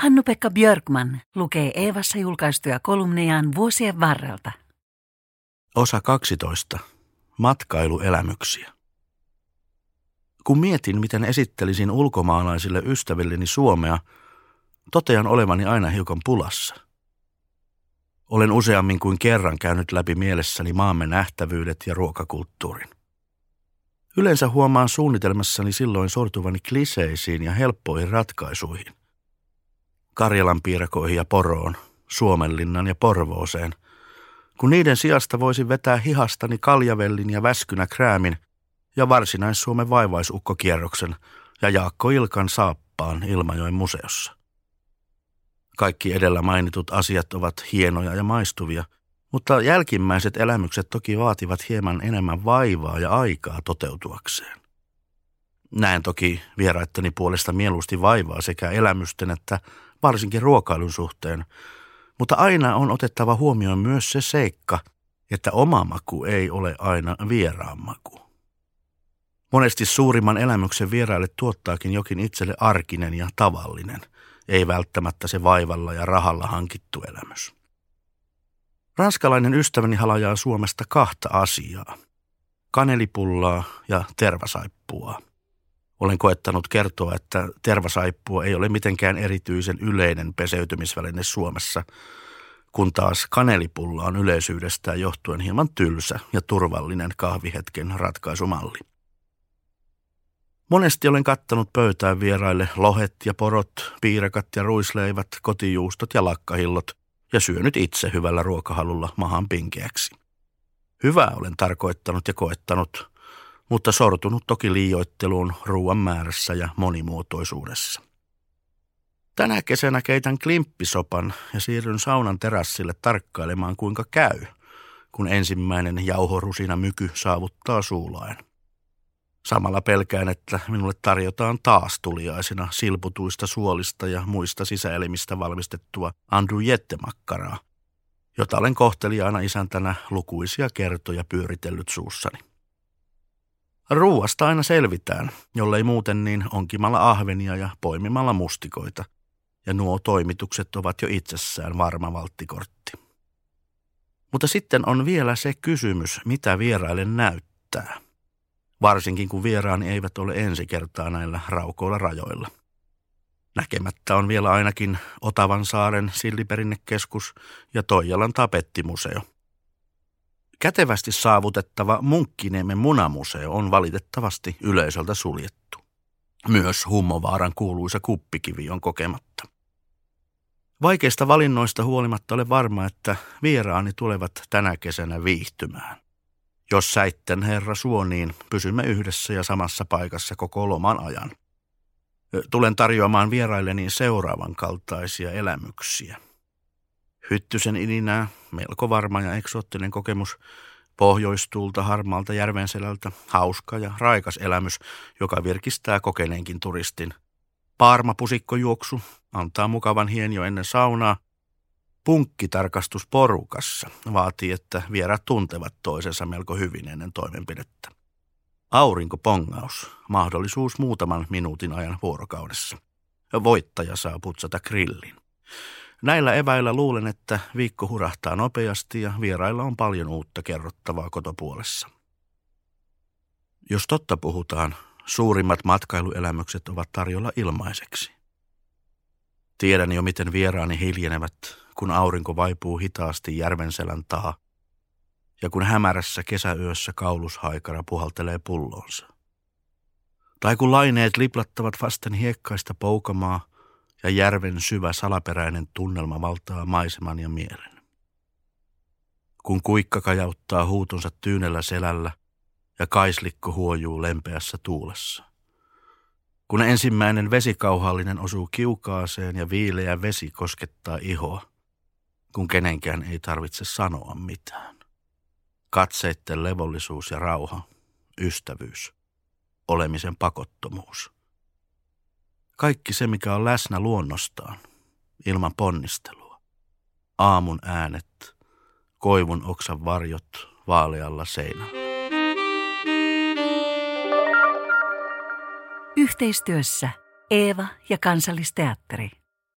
Hannu-Pekka Björkman lukee Eevassa julkaistuja kolumnejaan vuosien varrelta. Osa 12. Matkailuelämyksiä. Kun mietin, miten esittelisin ulkomaalaisille ystävilleni Suomea, totean olevani aina hiukan pulassa. Olen useammin kuin kerran käynyt läpi mielessäni maamme nähtävyydet ja ruokakulttuurin. Yleensä huomaan suunnitelmassani silloin sortuvani kliseisiin ja helppoihin ratkaisuihin. Karjalan piirakoihin ja poroon, Suomenlinnan ja Porvooseen, kun niiden sijasta voisin vetää hihastani kaljavellin ja väskynä kräämin ja varsinais-Suomen vaivaisukkokierroksen ja Jaakko Ilkan saappaan Ilmajoen museossa. Kaikki edellä mainitut asiat ovat hienoja ja maistuvia, mutta jälkimmäiset elämykset toki vaativat hieman enemmän vaivaa ja aikaa toteutuakseen. Näen toki vieraittani puolesta mieluusti vaivaa sekä elämysten että varsinkin ruokailun suhteen, mutta aina on otettava huomioon myös se seikka, että oma maku ei ole aina vieraan maku. Monesti suurimman elämyksen vieraille tuottaakin jokin itselle arkinen ja tavallinen, ei välttämättä se vaivalla ja rahalla hankittu elämys. Ranskalainen ystäväni halajaa Suomesta kahta asiaa. Kanelipullaa ja tervasaippua. Olen koettanut kertoa, että tervasaippua ei ole mitenkään erityisen yleinen peseytymisväline Suomessa, kun taas kanelipulla on yleisyydestään johtuen hieman tylsä ja turvallinen kahvihetken ratkaisumalli. Monesti olen kattanut pöytään vieraille lohet ja porot, piirakat ja ruisleivät, kotijuustot ja lakkahillot ja syönyt itse hyvällä ruokahalulla mahan pinkeäksi. Hyvää olen tarkoittanut ja koettanut, mutta sortunut toki liioitteluun ruoan määrässä ja monimuotoisuudessa. Tänä kesänä keitän klimppisopan ja siirryn saunan terassille tarkkailemaan kuinka käy, kun ensimmäinen jauhorusina myky saavuttaa suulaen. Samalla pelkään, että minulle tarjotaan taas tuliaisina silputuista suolista ja muista sisäelimistä valmistettua andujette-makkaraa, jota olen kohteliaana isäntänä lukuisia kertoja pyöritellyt suussani. Ruuasta aina selvitään, jollei muuten niin onkimalla ahvenia ja poimimalla mustikoita, ja nuo toimitukset ovat jo itsessään varma valttikortti. Mutta sitten on vielä se kysymys, mitä vieraille näyttää – varsinkin kun vieraani eivät ole ensi kertaa näillä raukoilla rajoilla. Näkemättä on vielä ainakin Otavan saaren silliperinnekeskus ja Toijalan tapettimuseo. Kätevästi saavutettava Munkkiniemen munamuseo on valitettavasti yleisöltä suljettu. Myös Hummovaaran kuuluisa kuppikivi on kokematta. Vaikeista valinnoista huolimatta olen varma, että vieraani tulevat tänä kesänä viihtymään. Jos säitten herra suo, niin pysymme yhdessä ja samassa paikassa koko loman ajan. Tulen tarjoamaan vierailleni seuraavan kaltaisia elämyksiä. Hyttysen ininää, melko varma ja eksoottinen kokemus, pohjoistulta harmaalta järvenselältä, hauska ja raikas elämys, joka virkistää kokeneenkin turistin. Paarmapusikkojuoksu antaa mukavan hienio ennen saunaa – Punkkitarkastus porukassa vaatii, että vierat tuntevat toisensa melko hyvin ennen toimenpidettä. Aurinkopongaus, mahdollisuus muutaman minuutin ajan vuorokaudessa. Voittaja saa putsata grillin. Näillä eväillä luulen, että viikko hurahtaa nopeasti ja vierailla on paljon uutta kerrottavaa kotopuolessa. Jos totta puhutaan, suurimmat matkailuelämykset ovat tarjolla ilmaiseksi. Tiedän jo, miten vieraani hiljenevät, kun aurinko vaipuu hitaasti järvenselän taa ja kun hämärässä kesäyössä kaulushaikara puhaltelee pullonsa. Tai kun laineet liplattavat vasten hiekkaista poukamaa ja järven syvä salaperäinen tunnelma valtaa maiseman ja mielen. Kun kuikka kajauttaa huutonsa tyynellä selällä ja kaislikko huojuu lempeässä tuulessa. Kun ensimmäinen vesikauhallinen osuu kiukaaseen ja viileä vesi koskettaa ihoa, kun kenenkään ei tarvitse sanoa mitään. Katseitten levollisuus ja rauha, ystävyys, olemisen pakottomuus. Kaikki se, mikä on läsnä luonnostaan, ilman ponnistelua. Aamun äänet, koivun oksan varjot vaalealla seinällä. Yhteistyössä Eeva ja Kansallisteatteri.